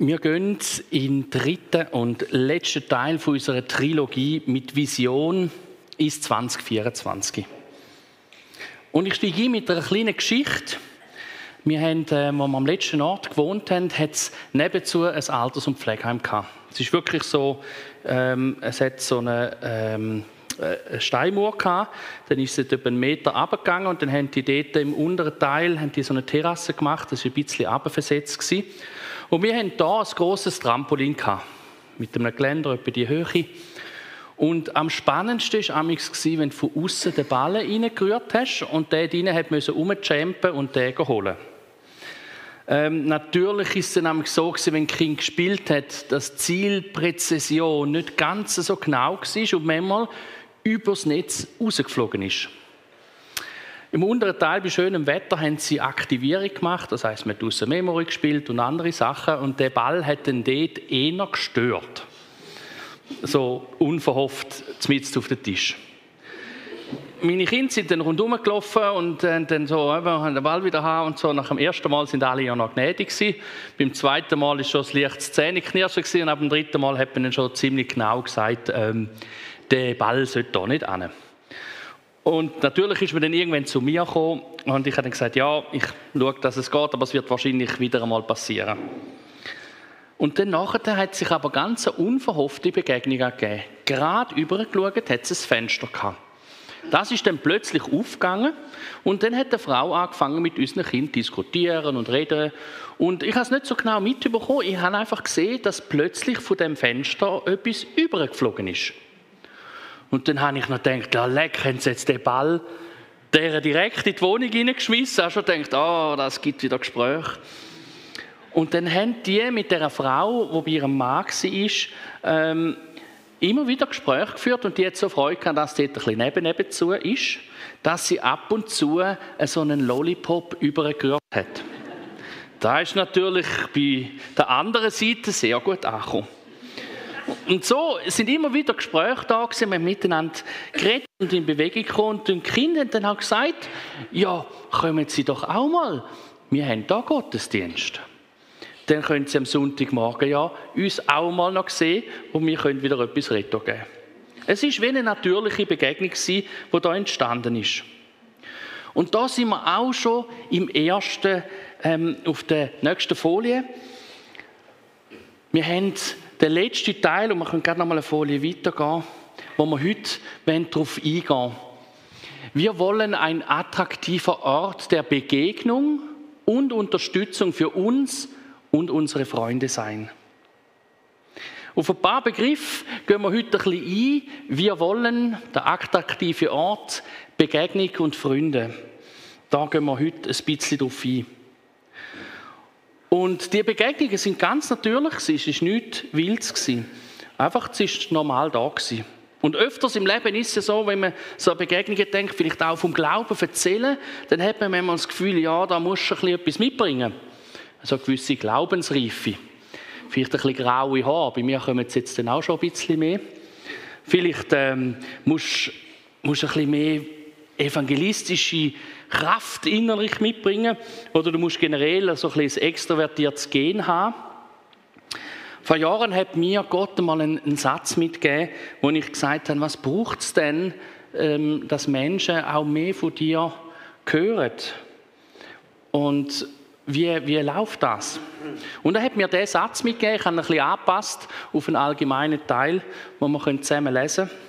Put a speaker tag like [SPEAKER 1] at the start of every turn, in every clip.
[SPEAKER 1] Wir gehen in den dritten und letzten Teil unserer Trilogie mit Vision ins 2024. Und ich steige ein mit einer kleinen Geschichte. Wir haben, äh, wo wir am letzten Ort gewohnt haben, hat es nebenzu ein Alters- und Pflegeheim gehabt. Es ist wirklich so, ähm, es hat so eine, ähm, eine Steinmauer gehabt, dann ist es etwa einen Meter abgegangen und dann haben die dort im unteren Teil haben die so eine Terrasse gemacht, das war ein bisschen abversetzt. Und wir hatten hier ein grosses Trampolin gehabt, mit einem Geländer etwa die Höhe. Und am spannendsten war es, wenn du von außen den Ball reingerührt hast und der drinnen hat rumchampen und den holen. Ähm, natürlich ist es dann so, wenn ein Kind gespielt hat, dass die Zielpräzision nicht ganz so genau war und manchmal übers Netz rausgeflogen ist. Im unteren Teil bei schönem Wetter haben sie Aktivierung gemacht, das heißt, man hat draussen Memory gespielt und andere Sachen und der Ball hat dann dort eher gestört. So unverhofft, zumindest auf den Tisch. Meine Kinder sind dann rundherum gelaufen und dann so, haben den Ball wieder haben und so. Nach dem ersten Mal sind alle ja noch gnädig gewesen. Beim zweiten Mal ist schon das Licht Zähneknirschen und ab dem dritten Mal hat man dann schon ziemlich genau gesagt, ähm, der Ball sollte da nicht hin. Und natürlich ist man dann irgendwann zu mir gekommen und ich habe dann gesagt, ja, ich schaue, dass es geht, aber es wird wahrscheinlich wieder einmal passieren. Und dann nachher hat sich aber ganz eine unverhoffte Begegnung gegeben. Gerade übergeschaut hat es ein Fenster gehabt. Das ist dann plötzlich aufgegangen und dann hat die Frau angefangen mit unseren Kindern zu diskutieren und reden. Und ich habe es nicht so genau mitbekommen. Ich habe einfach gesehen, dass plötzlich von dem Fenster etwas übergeflogen ist. Und dann habe ich noch gedacht, ja, leck, haben sie jetzt den Ball der direkt in die Wohnung hineingeschmissen. Habe schon gedacht, oh, das gibt wieder Gespräche. Und dann haben die mit der Frau, die bei ihrem Mann war, ähm, immer wieder Gespräche geführt und die hat so Freude gehabt, dass dort ein bisschen neben nebenzu ist, dass sie ab und zu so einen Lollipop übergerührt hat. Da ist natürlich bei der anderen Seite sehr gut angekommen. Und so sind immer wieder Gespräche da gewesen, wir haben miteinander geredet und in Bewegung gekommen. Und die Kinder haben dann auch gesagt, ja, kommen Sie doch auch mal. Wir haben da Gottesdienst. Dann können Sie am Sonntagmorgen ja uns auch mal noch sehen und wir können wieder etwas Retto geben. Es ist wie eine natürliche Begegnung die da entstanden ist. Und da sind wir auch schon im ersten, ähm, auf der nächsten Folie. Wir haben der letzte Teil, und wir können gerne noch mal eine Folie weitergehen, wo wir heute darauf eingehen wollen. Wir wollen ein attraktiver Ort der Begegnung und Unterstützung für uns und unsere Freunde sein. Auf ein paar Begriffe gehen wir heute ein bisschen ein. Wir wollen der attraktive Ort, Begegnung und Freunde. Da gehen wir heute ein bisschen drauf ein. Und die Begegnungen sind ganz natürlich, es war nichts Wildes. Einfach, es war normal da. Und öfters im Leben ist es so, wenn man so Begegnungen denkt, vielleicht auch vom Glauben erzählen, dann hat man manchmal das Gefühl, ja, da musst du etwas mitbringen. So eine gewisse Glaubensreife. Vielleicht ein bisschen graue Haare, bei mir kommen jetzt dann auch schon ein bisschen mehr. Vielleicht ähm, musst du ein bisschen mehr evangelistische Kraft innerlich mitbringen oder du musst generell so ein, ein extrovertiertes Gen haben. Vor Jahren hat mir Gott mal einen, Satz mitgegeben, wo ich gesagt habe, was braucht es denn, ähm, dass Menschen auch mehr von dir hören? Und wie, wie läuft das? Und er hat mir diesen Satz mitgegeben, ich habe ihn ein bisschen angepasst auf einen allgemeinen Teil, wo wir zusammen lesen können.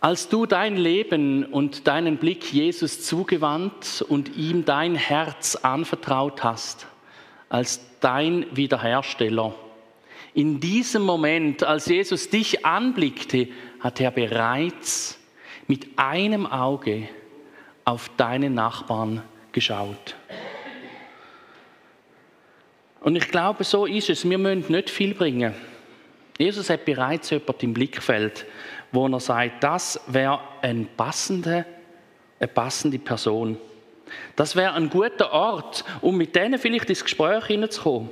[SPEAKER 1] Als du dein Leben und deinen Blick Jesus zugewandt und ihm dein Herz anvertraut hast, als dein Wiederhersteller, in diesem Moment, als Jesus dich anblickte, hat er bereits mit einem Auge auf deinen Nachbarn geschaut. Und ich glaube, so ist es. Wir müssen nicht viel bringen. Jesus hat bereits jemand im Blickfeld, wo er sagt, das wäre eine passende, eine passende Person. Das wäre ein guter Ort, um mit denen vielleicht ins Gespräch hineinzukommen.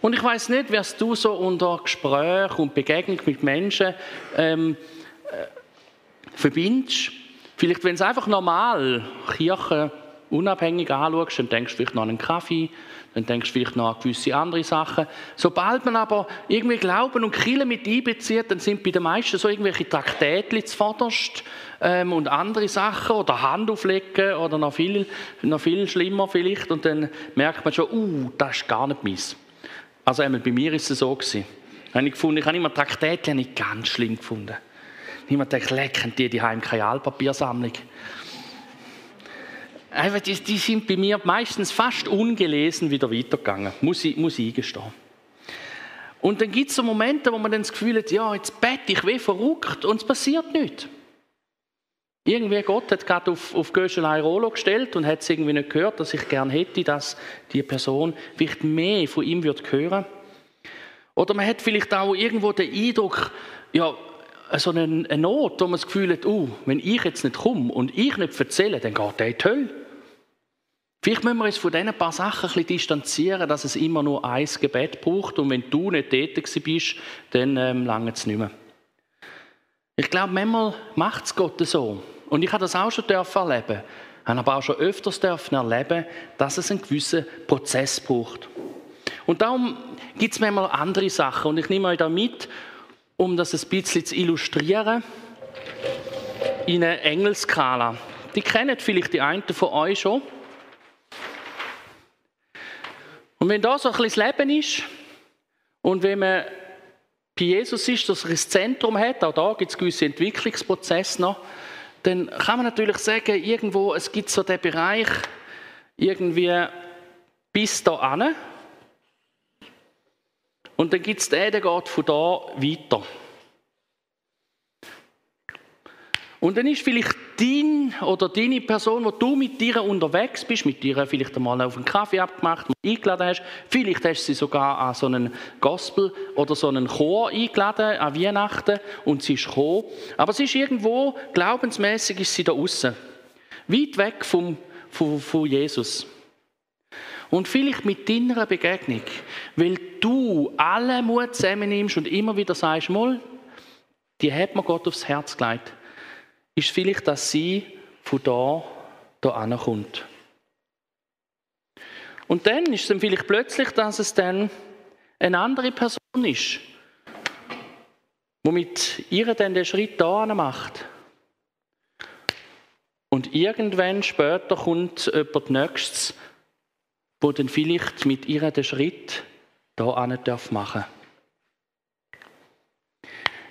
[SPEAKER 1] Und ich weiß nicht, wirst du so unter Gespräch und Begegnung mit Menschen ähm, äh, verbindest. Vielleicht, wenn es einfach normal Kirche unabhängig anschaust, dann denkst du vielleicht noch an einen Kaffee, dann denkst du vielleicht noch an gewisse andere Sachen. Sobald man aber irgendwie Glauben und Kirche mit einbezieht, dann sind bei den meisten so irgendwelche Traktätchen zuvorderst ähm, und andere Sachen oder Hand auflegen oder noch viel, noch viel schlimmer vielleicht und dann merkt man schon, uh, das ist gar nicht meins. Also einmal bei mir ist es so gewesen. Habe ich, gefunden, ich habe immer Traktätchen nicht ganz schlimm gefunden. Niemand denkt, lecken die die haben keine Altpapiersammlung. Einfach, die, die, sind bei mir meistens fast ungelesen wieder weitergegangen, muss ich, muss ich eingestehen. Und dann gibt es so Momente, wo man dann das Gefühl hat, ja, jetzt bete ich wie verrückt und es passiert nichts. Irgendwie Gott hat gerade auf, auf Göschelei Rolo gestellt und hat es irgendwie nicht gehört, dass ich gern hätte, dass die Person vielleicht mehr von ihm wird hören. Oder man hat vielleicht auch irgendwo den Eindruck, ja, so eine, eine Not, wo man das Gefühl hat, uh, wenn ich jetzt nicht komme und ich nicht erzähle, dann geht der in die Hölle. Vielleicht müssen wir uns von diesen paar Sachen ein bisschen distanzieren, dass es immer nur ein Gebet braucht und wenn du nicht tätig bist, dann ähm, lange es nicht mehr. Ich glaube, manchmal macht es Gott so. Und ich habe das auch schon erleben Ich habe aber auch schon öfters erleben dass es einen gewissen Prozess braucht. Und darum gibt es manchmal andere Sachen. Und ich nehme euch da mit, um das ein bisschen zu illustrieren, in eine Engelskala. Die kennen vielleicht die einen von euch schon. Und wenn da so ein bisschen das Leben ist und wenn man bei Jesus ist, dass er ein Zentrum hat, auch da gibt es gewisse Entwicklungsprozesse noch, dann kann man natürlich sagen, irgendwo, es gibt so den Bereich irgendwie bis da an. Und dann gibt es den, der geht von da weiter. Und dann ist vielleicht dein oder deine Person, wo du mit dir unterwegs bist, mit dir vielleicht einmal auf einen Kaffee abgemacht, mal eingeladen hast, vielleicht hast du sie sogar an so einen Gospel oder so einen Chor eingeladen an Weihnachten und sie ist gekommen. Aber sie ist irgendwo, glaubensmäßig ist sie da außen. Weit weg vom, von, von Jesus. Und vielleicht mit deiner Begegnung, weil du alle Mut zusammennimmst und immer wieder sagst, mal, die hat mir Gott aufs Herz gelegt ist vielleicht, dass sie von da da ankommt. Und dann ist es dann vielleicht plötzlich, dass es dann eine andere Person ist, die mit ihr dann den Schritt da macht. Und irgendwann später kommt jemand Nächstes, wo dann vielleicht mit ihr den Schritt da machen darf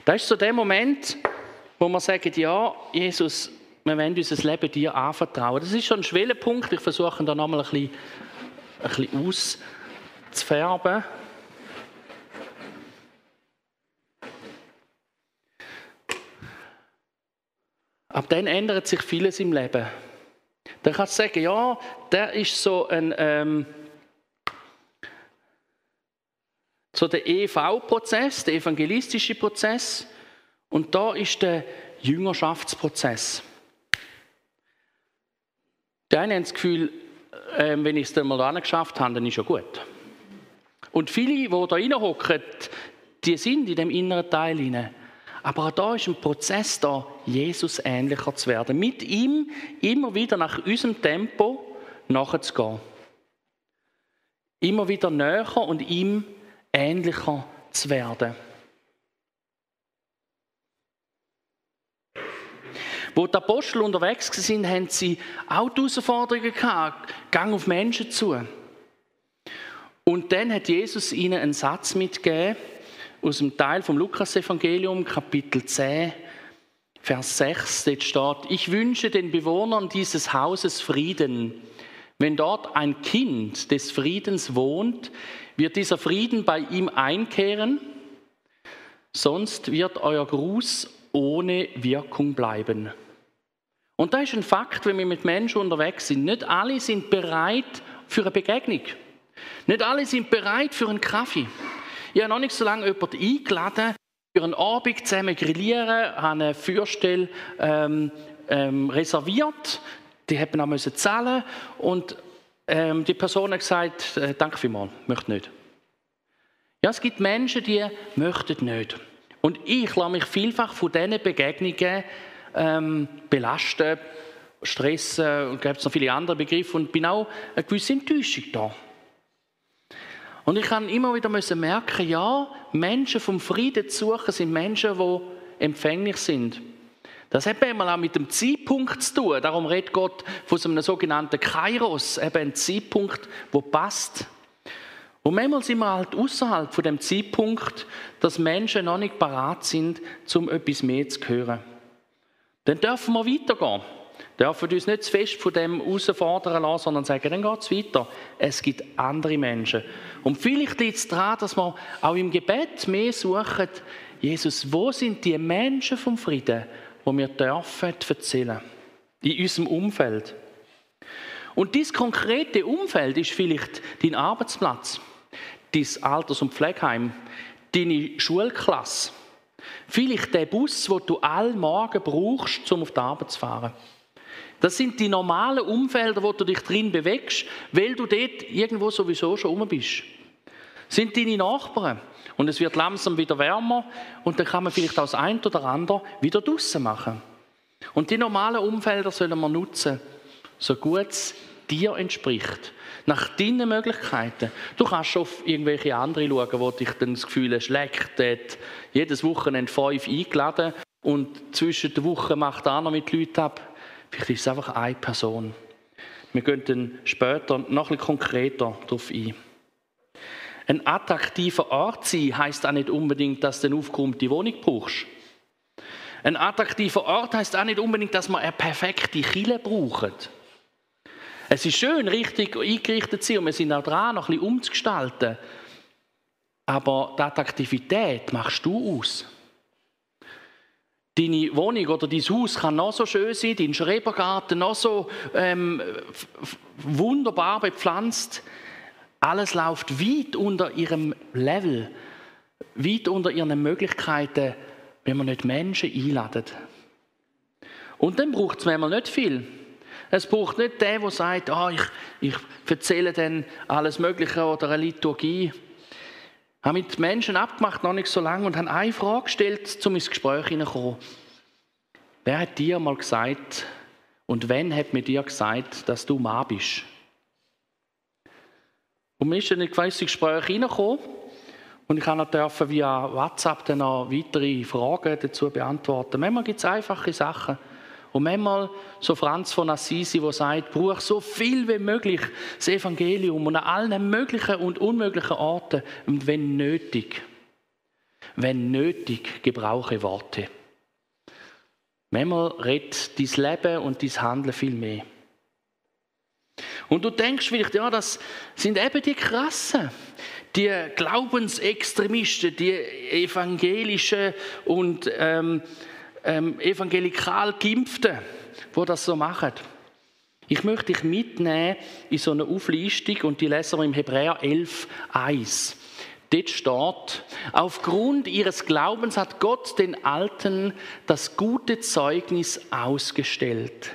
[SPEAKER 1] Das ist so der Moment, wo wir sagen, ja, Jesus, wir wollen unser Leben dir anvertrauen. Das ist schon ein Schwellenpunkt. Ich versuche da nochmal ein bisschen, ein bisschen auszufärben. Ab dann ändert sich vieles im Leben. Dann kannst du sagen, ja, der ist so ein ähm, so der EV-Prozess, der evangelistische Prozess. Und da ist der Jüngerschaftsprozess. Die einen haben das Gefühl, äh, wenn ich es dann mal geschafft habe, dann ist ja gut. Und viele, die da reinhocken, die sind in dem inneren Teil hinein. Aber auch da ist ein Prozess da, Jesus ähnlicher zu werden. Mit ihm immer wieder nach unserem Tempo nachzugehen. Immer wieder näher und ihm ähnlicher zu werden. Wo die Apostel unterwegs waren, haben sie auch die Herausforderungen gehabt, Gang auf Menschen zu. Und dann hat Jesus ihnen einen Satz mitgegeben aus dem Teil vom Lukas-Evangelium, Kapitel 10, Vers 6. Dort steht: Ich wünsche den Bewohnern dieses Hauses Frieden. Wenn dort ein Kind des Friedens wohnt, wird dieser Frieden bei ihm einkehren, sonst wird euer Gruß ohne Wirkung bleiben. Und da ist ein Fakt, wenn wir mit Menschen unterwegs sind. Nicht alle sind bereit für eine Begegnung. Nicht alle sind bereit für einen Kaffee. Ich habe noch nicht so lange jemanden eingeladen, für einen Abend zusammen grillieren, habe eine Fürstelle ähm, ähm, reserviert. Die hätten auch müssen zahlen und ähm, die Person hat gesagt, äh, danke vielmals, möchte nicht. Ja, es gibt Menschen, die möchten nicht. Und ich lasse mich vielfach von diesen Begegnungen ähm, belasten. stressen und gibt es noch viele andere Begriffe und bin auch eine gewisse Enttäuschung da. Und ich kann immer wieder müssen merken, ja, Menschen vom Frieden zu suchen sind Menschen, die empfänglich sind. Das hat manchmal auch mit dem Zeitpunkt zu tun. Darum redet Gott von so einem sogenannten Kairos, eben ein Zeitpunkt, wo passt. Und manchmal sind wir halt außerhalb von dem Zeitpunkt, dass Menschen noch nicht parat sind, um etwas mehr zu hören. Dann dürfen wir weitergehen. Dürfen uns nicht zu fest von dem herausfordern lassen, sondern sagen, dann geht es weiter. Es gibt andere Menschen. Und vielleicht liegt es daran, dass wir auch im Gebet mehr suchen, Jesus, wo sind die Menschen vom Frieden, wo wir dürfen erzählen? In unserem Umfeld. Und dieses konkrete Umfeld ist vielleicht dein Arbeitsplatz, dein Alters- und Pflegeheim, deine Schulklasse. Vielleicht der Bus, den du all Morgen brauchst, um auf die Arbeit zu fahren. Das sind die normalen Umfelder, wo du dich drin bewegst, weil du dort irgendwo sowieso schon rum bist. Das sind deine Nachbarn. Und es wird langsam wieder wärmer und dann kann man vielleicht das ein oder andere wieder draussen machen. Und die normalen Umfelder sollen wir nutzen, so gut es dir entspricht. Nach deinen Möglichkeiten. Du kannst auf irgendwelche andere schauen, wo dich dann das Gefühl schlägt, jedes Wochenende fünf eingeladen und zwischen den Wochen macht einer mit Leuten ab. Vielleicht ist es einfach eine Person. Wir gehen dann später noch ein bisschen konkreter darauf ein. Ein attraktiver Ort sein heisst auch nicht unbedingt, dass du eine aufgeräumte Wohnung brauchst. Ein attraktiver Ort heisst auch nicht unbedingt, dass man eine perfekte Kille braucht. Es ist schön, richtig eingerichtet zu sein und wir sind auch dran, noch ein bisschen umzugestalten. Aber die Attraktivität machst du aus. Deine Wohnung oder dein Haus kann noch so schön sein, dein Schrebergarten noch so ähm, wunderbar bepflanzt. Alles läuft weit unter ihrem Level, weit unter ihren Möglichkeiten, wenn man nicht Menschen einladet. Und dann braucht es manchmal nicht viel. Es braucht nicht den, der sagt, oh, ich, ich erzähle dann alles Mögliche oder eine Liturgie. Ich habe mit Menschen abgemacht, noch nicht so lange, und habe eine Frage gestellt, um ins Gespräch hineinzukommen. Wer hat dir mal gesagt, und wann hat mir dir gesagt, dass du Mann bist? Und mir ist in ein gewisses Gespräch hineingekommen, und ich durfte via WhatsApp dann noch weitere Fragen dazu beantworten. Manchmal gibt es einfache Sachen. Und manchmal so Franz von Assisi, der sagt, brauch so viel wie möglich das Evangelium und an allen möglichen und unmöglichen Orten und wenn nötig, wenn nötig, gebrauche Worte. Manchmal redet dein Leben und dein Handeln viel mehr. Und du denkst vielleicht, ja, das sind eben die Krassen, die Glaubensextremisten, die evangelischen und ähm, ähm, evangelikal Geimpften, die das so machen. Ich möchte dich mitnehmen in so eine Auflistung und die lesen wir im Hebräer 11, 1. Dort steht, aufgrund ihres Glaubens hat Gott den Alten das gute Zeugnis ausgestellt.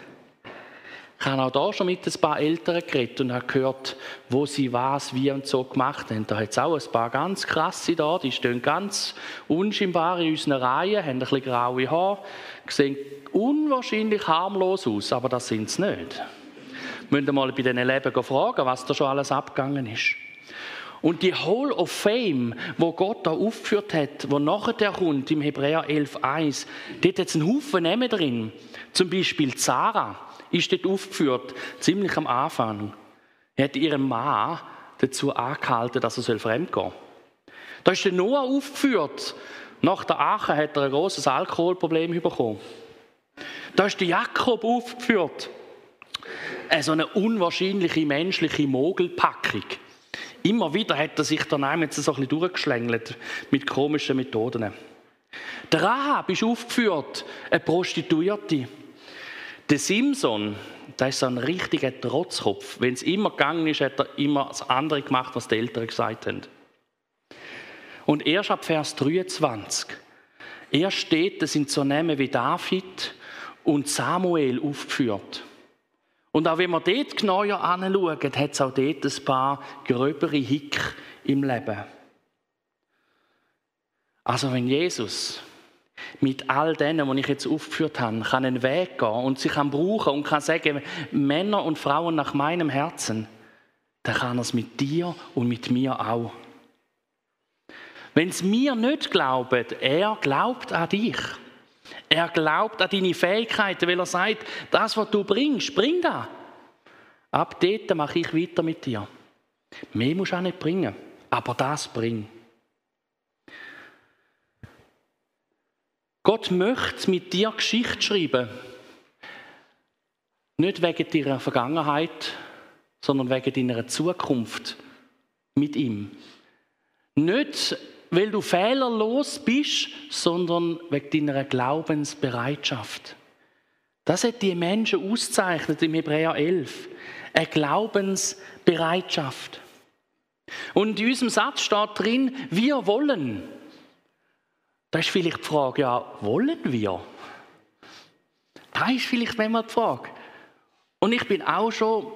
[SPEAKER 1] Ich habe auch da schon mit ein paar Eltern geredet und habe gehört, wo sie was, wie und so gemacht haben. Da hat es auch ein paar ganz krasse da, die stehen ganz unscheinbar in unseren Reihen, haben ein bisschen graue Haare, sehen unwahrscheinlich harmlos aus, aber das sind sie nicht. Müssen mal bei diesen Leben fragen, was da schon alles abgegangen ist. Und die Hall of Fame, wo Gott da aufgeführt hat, wo nachher kommt, im Hebräer 11,1, dort hat es einen Haufen Namen drin. Zum Beispiel Zara ist dort aufgeführt, ziemlich am Anfang. Er hat ihren Mann dazu angehalten, dass er fremd gehen soll. Da ist der Noah aufgeführt. Nach der Ache hat er ein großes Alkoholproblem bekommen. Da ist der Jakob aufgeführt. So eine unwahrscheinliche menschliche Mogelpackung. Immer wieder hat er sich dann jetzt so ein bisschen durchgeschlängelt mit komischen Methoden. Der Rahab ist aufgeführt, eine Prostituierte. Der Simson, der ist so ein richtiger Trotzkopf. Wenn es immer gegangen ist, hat er immer das andere gemacht, was die Eltern gesagt haben. Und erst ab Vers 23, er steht, das sind so Namen wie David und Samuel aufgeführt. Und auch wenn man dort genauer anschaut, hat es auch dort ein paar gröbere Hick im Leben. Also wenn Jesus mit all denen, die ich jetzt aufgeführt habe, kann einen Weg gehen und sie kann brauchen und kann sagen, Männer und Frauen nach meinem Herzen, dann kann er es mit dir und mit mir auch. Wenn es mir nicht glauben, er glaubt an dich. Er glaubt an deine Fähigkeiten, weil er sagt, das, was du bringst, bring das. Ab dort mache ich weiter mit dir. Mehr musst du auch nicht bringen, aber das bring. Gott möchte mit dir Geschichte schreiben. Nicht wegen deiner Vergangenheit, sondern wegen deiner Zukunft mit ihm. Nicht, weil du fehlerlos bist, sondern wegen deiner Glaubensbereitschaft. Das hat die Menschen auszeichnet im Hebräer 11. Eine Glaubensbereitschaft. Und in unserem Satz steht drin, wir wollen. Da ist vielleicht die Frage, ja, wollen wir? Da ist vielleicht manchmal die Frage. Und ich bin auch schon,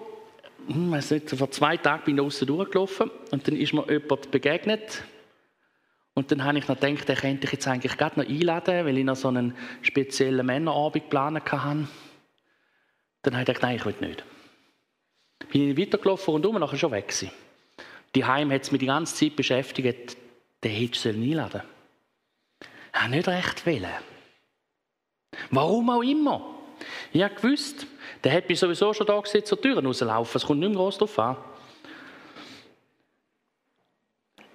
[SPEAKER 1] hm, weiß nicht, vor zwei Tagen bin ich draußen durchgelaufen und dann ist mir jemand begegnet. Und dann habe ich noch gedacht, den könnte ich jetzt eigentlich gerade noch einladen, weil ich noch so einen speziellen Männerabend geplant hatte. Dann habe ich gedacht, nein, ich will nicht. Bin ich weitergelaufen und um, nachher schon weg. Die Heim hat mich die ganze Zeit beschäftigt, den hättest du einladen sollen. Habe nicht recht wollen. Warum auch immer. Ich habe gewusst, der hat mich sowieso schon da gesehen, zur Tür rauslaufen. Es kommt nicht mehr groß drauf an.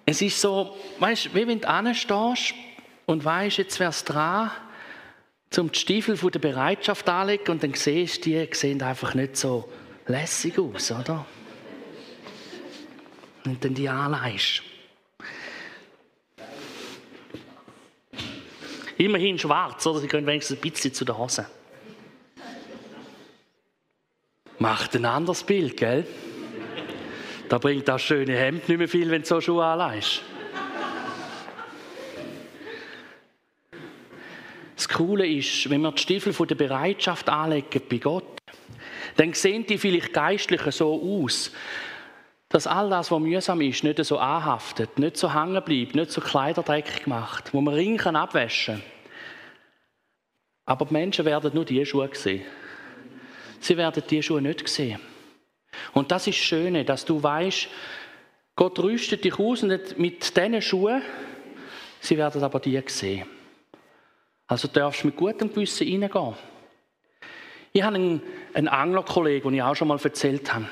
[SPEAKER 1] Es ist so, weißt wie wenn du anstehst und weißt, jetzt wäre es dran, zum die Stiefel von der Bereitschaft anlegen und dann siehst du, die sehen einfach nicht so lässig aus, oder? Und dann die anleihst. Immerhin schwarz, oder? Sie können wenigstens ein bisschen zu der Hose. Macht ein anderes Bild, gell? Da bringt das schöne Hemd nicht mehr viel, wenn du so Schuhe anleihst. Das Coole ist, wenn wir die Stiefel von der Bereitschaft anlegen bei Gott, dann sehen die vielleicht geistlich so aus, dass all das, was mühsam ist, nicht so anhaftet, nicht so hängen bleibt, nicht so kleiderdreckig macht, wo man Ring kann abwaschen Aber die Menschen werden nur diese Schuhe sehen. Sie werden diese Schuhe nicht sehen. Und das ist das Schöne, dass du weißt, Gott rüstet dich aus nicht mit diesen Schuhen, sie werden aber die sehen. Also darfst du mit gutem Gewissen reingehen. Ich habe einen Anglerkollegen, den ich auch schon mal erzählt habe.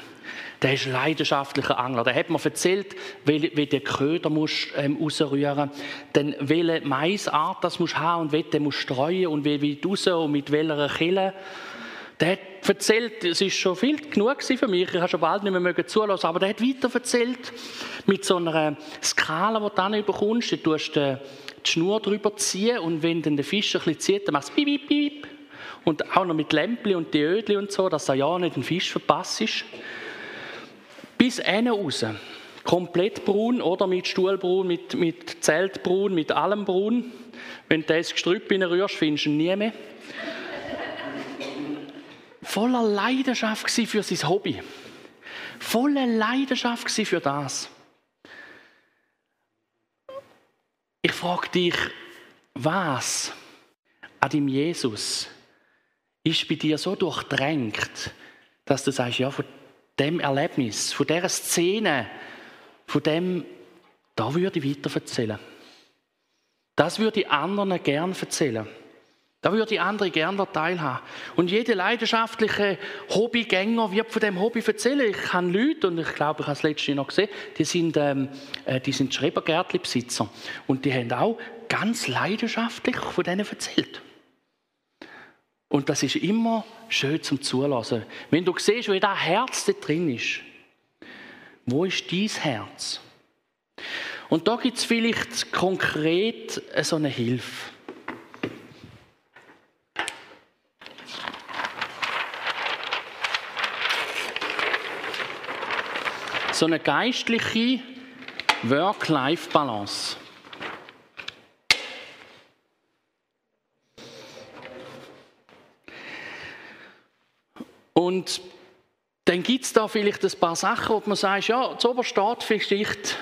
[SPEAKER 1] Der ist leidenschaftlicher Angler. Der hat mir erzählt, wie, wie der Köder muss, ähm, rausrühren dann welche Maisart das muss haben und wie den muss streuen und wie, wie raus und mit welcher Kille. Der hat erzählt, es ist schon viel genug für mich, ich habe schon bald nicht mehr zulassen, aber der hat weiter erzählt, mit so einer Skala, die du dann bekommst, du tust die Schnur drüber ziehen und wenn dann der Fisch ein bisschen zieht, dann machst du piep, piep, piep. Und auch noch mit Lämpli und die Ödli und so, dass er ja nicht den Fisch verpasst ist. Bis hinten raus. Komplett braun oder mit Stuhlbraun, mit, mit Zeltbraun, mit allem braun. Wenn du das Gestrüpp rührst, findest du ihn nie mehr. Voller Leidenschaft für sein Hobby. Voller Leidenschaft für das. Ich frage dich, was an dem Jesus ist bei dir so durchdrängt, dass du sagst, ja, von dem Erlebnis, von dieser Szene, von dem, da würde ich weiter erzählen. Das würde ich anderen gern erzählen. Da würde ich andere gerne teilhaben. Und jeder leidenschaftliche Hobbygänger wird von dem Hobby erzählen. Ich habe Leute, und ich glaube, ich habe es letztes Jahr noch gesehen, die sind, ähm, äh, die sind Schrebergärtli-Besitzer. Und die haben auch ganz leidenschaftlich von denen erzählt. Und das ist immer schön zum Zulassen. Wenn du siehst, wie das Herz da drin ist, wo ist dein Herz? Und da gibt es vielleicht konkret so eine Hilfe. So eine geistliche Work-Life-Balance. Und dann gibt es da vielleicht ein paar Sachen, wo man sagt, ja, zu steht vielleicht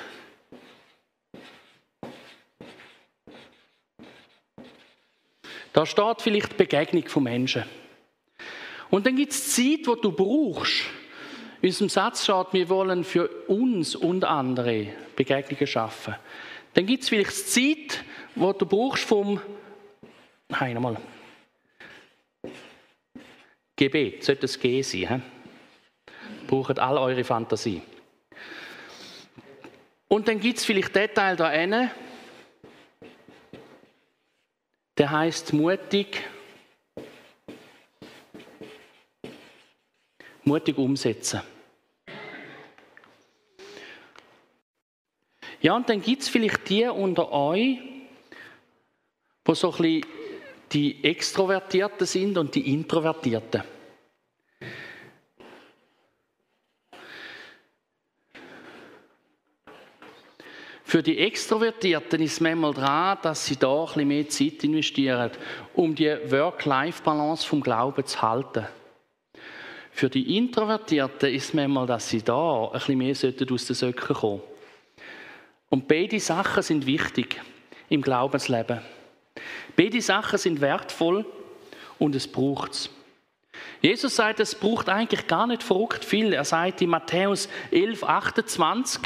[SPEAKER 1] Da steht vielleicht Begegnung von Menschen. Und dann gibt es Zeit, die du brauchst. In unserem Satz steht, wir wollen für uns und andere Begegnungen schaffen. Dann gibt es vielleicht Zeit, wo du brauchst vom, nein, nochmal, Gebet, sollte es G sein. He? Braucht all eure Fantasie. Und dann gibt es vielleicht den Teil da hinten, der heißt mutig, mutig umsetzen. Ja, und dann gibt es vielleicht die unter euch, wo so ein bisschen die Extrovertierten sind und die Introvertierten. Für die Extrovertierten ist es manchmal dran, dass sie da ein bisschen mehr Zeit investieren, um die Work-Life-Balance vom Glauben zu halten. Für die Introvertierten ist es manchmal, dass sie da ein bisschen mehr aus den Söcken kommen Und beide Sachen sind wichtig im Glaubensleben. Beide Sachen sind wertvoll und es braucht es. Jesus sagt, es braucht eigentlich gar nicht verrückt viel. Er sagt in Matthäus 11, 28,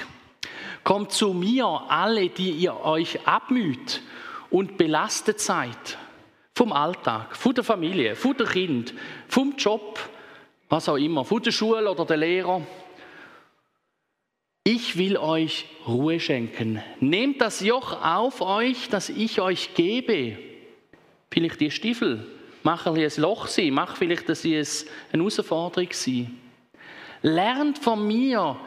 [SPEAKER 1] Kommt zu mir, alle, die ihr euch abmüht und belastet seid. Vom Alltag, von der Familie, von der Kind, vom Job, was auch immer, von der Schule oder der Lehrer. Ich will euch Ruhe schenken. Nehmt das Joch auf euch, das ich euch gebe Vielleicht die Stiefel. Mach ein, ein Loch sein. Mach vielleicht, dass sie eine Herausforderung sein. Lernt von mir.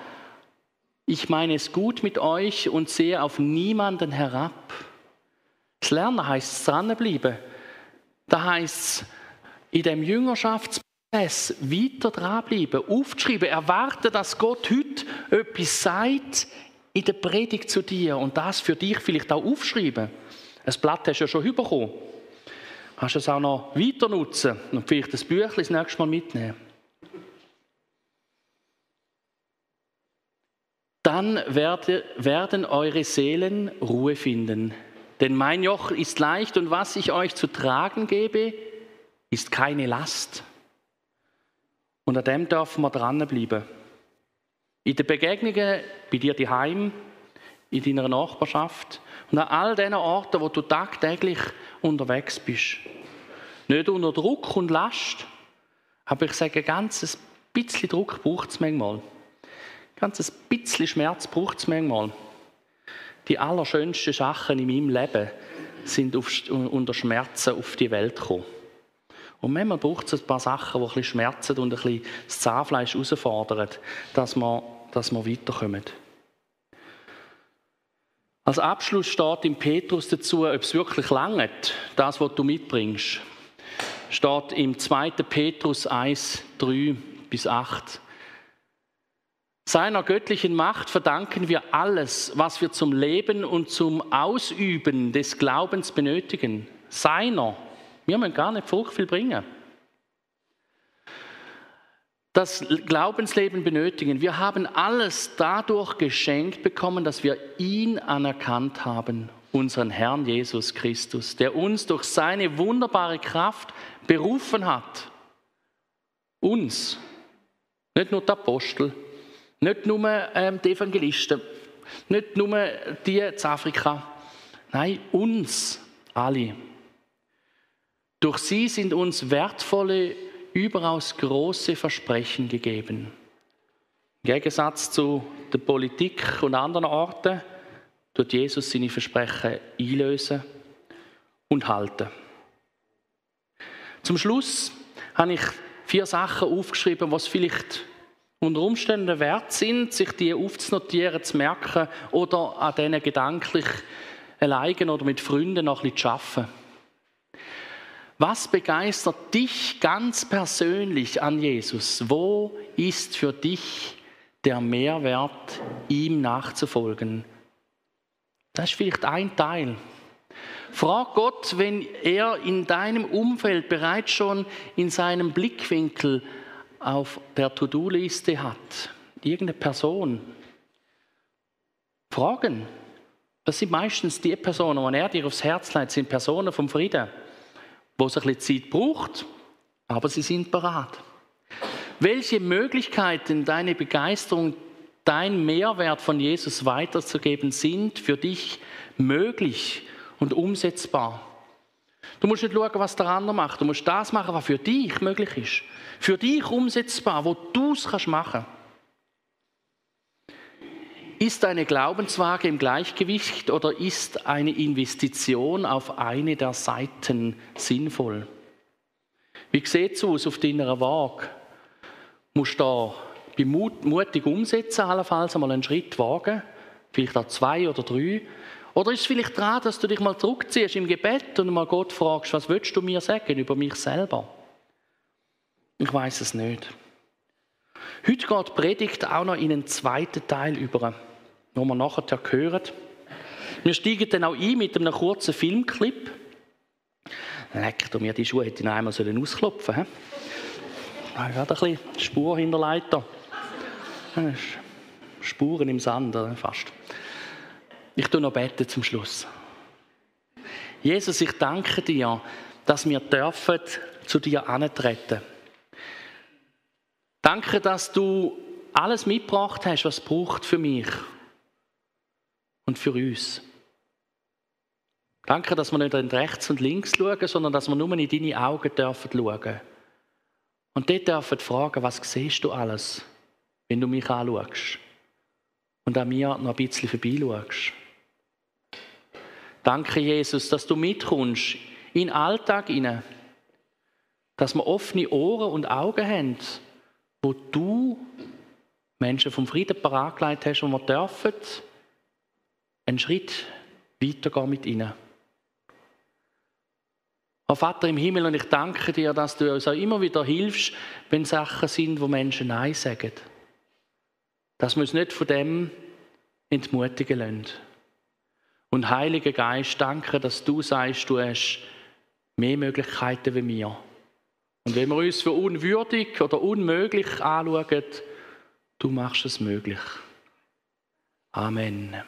[SPEAKER 1] Ich meine es gut mit euch und sehe auf niemanden herab. Das Lernen heißt dranbleiben. Da heißt in dem Jüngerschaftsprozess weiter dranbleiben, aufzuschreiben, erwarten, dass Gott heute etwas sagt in der Predigt zu dir und das für dich vielleicht auch aufschreiben. Ein Blatt hast du ja schon bekommen kannst du es auch noch weiter nutzen und vielleicht das Büchlein das nächste Mal mitnehmen. Dann werde, werden eure Seelen Ruhe finden. Denn mein Joch ist leicht und was ich euch zu tragen gebe, ist keine Last. Und an dem dürfen wir dranbleiben. In den Begegnungen bei dir daheim, in deiner Nachbarschaft und an all den Orten, wo du tagtäglich unterwegs bist. Nicht unter Druck und Last, aber ich sage, ein ganzes bisschen Druck braucht es manchmal. Ein ganzes bisschen Schmerz braucht es manchmal. Die allerschönsten Sachen in meinem Leben sind auf, unter Schmerzen auf die Welt gekommen. Und manchmal braucht es ein paar Sachen, die ein bisschen schmerzen und ein bisschen das Zahnfleisch herausfordern, dass wir, dass wir weiterkommen. Als Abschluss steht im Petrus dazu, ob es wirklich langt, das, was du mitbringst. Steht im 2. Petrus 1, 3 bis 8. Seiner göttlichen Macht verdanken wir alles, was wir zum Leben und zum Ausüben des Glaubens benötigen. Seiner. Wir müssen gar nicht Frucht viel bringen das Glaubensleben benötigen. Wir haben alles dadurch geschenkt bekommen, dass wir ihn anerkannt haben, unseren Herrn Jesus Christus, der uns durch seine wunderbare Kraft berufen hat. Uns, nicht nur die Apostel, nicht nur ähm, die Evangelisten, nicht nur die in Afrika, nein, uns alle. Durch sie sind uns wertvolle überaus große Versprechen gegeben. Im Gegensatz zu der Politik und anderen Orten tut Jesus seine Versprechen einlösen und halten. Zum Schluss habe ich vier Sachen aufgeschrieben, was vielleicht unter Umständen wert sind, sich die aufzunotieren, zu merken oder an denen gedanklich alleine oder mit Freunden noch ein bisschen zu arbeiten. Was begeistert dich ganz persönlich an Jesus? Wo ist für dich der Mehrwert, ihm nachzufolgen? Das ist vielleicht ein Teil. Frag Gott, wenn er in deinem Umfeld bereits schon in seinem Blickwinkel auf der To-Do-Liste hat, irgendeine Person. Fragen. Das sind meistens die Personen, die er dir aufs Herz legt, sind Personen vom Frieden wo es ein bisschen Zeit braucht, aber sie sind bereit. Welche Möglichkeiten deine Begeisterung, dein Mehrwert von Jesus weiterzugeben sind für dich möglich und umsetzbar? Du musst nicht schauen, was der andere macht. Du musst das machen, was für dich möglich ist. Für dich umsetzbar, wo du es machen kannst. Ist eine Glaubenswaage im Gleichgewicht oder ist eine Investition auf eine der Seiten sinnvoll? Wie sieht es aus auf deiner Waage? Musst du da mutig umsetzen, allenfalls einmal einen Schritt wagen, vielleicht auch zwei oder drei? Oder ist es vielleicht dran, dass du dich mal zurückziehst im Gebet und mal Gott fragst, was willst du mir sagen über mich selber? Ich weiß es nicht. Heute geht Predigt auch noch in einen zweiten Teil über wo wir nachher hören. Wir steigen dann auch ein mit einem kurzen Filmclip. Leck, du mir die Schuhe hätte ich noch einmal ausklopfen sollen. Ich habe ein bisschen Spur hinterlegt. Spuren im Sand, fast. Ich tue noch beten zum Schluss. Jesus, ich danke dir, dass wir dürfen zu dir antreten. Danke, dass du alles mitgebracht hast, was es braucht für mich und für uns. Danke, dass wir nicht rechts und links schauen, sondern dass wir nur in deine Augen dürfen schauen. Und dort dürfen fragen, was siehst du alles, wenn du mich anschaust? Und an mir noch ein bisschen vorbeischaust. Danke, Jesus, dass du mitkommst in den Alltag hinein. Dass wir offene Ohren und Augen haben, wo du Menschen vom Frieden parat hast, wo wir dürfen einen Schritt weitergehen mit ihnen. Herr Vater im Himmel, und ich danke dir, dass du uns auch immer wieder hilfst, wenn Sachen sind, wo Menschen Nein sagen. Dass wir uns nicht von dem entmutigen lassen. Und Heiliger Geist, danke, dass du sagst, du hast mehr Möglichkeiten wie wir. Und wenn wir uns für unwürdig oder unmöglich anschauen, du machst es möglich. Amen.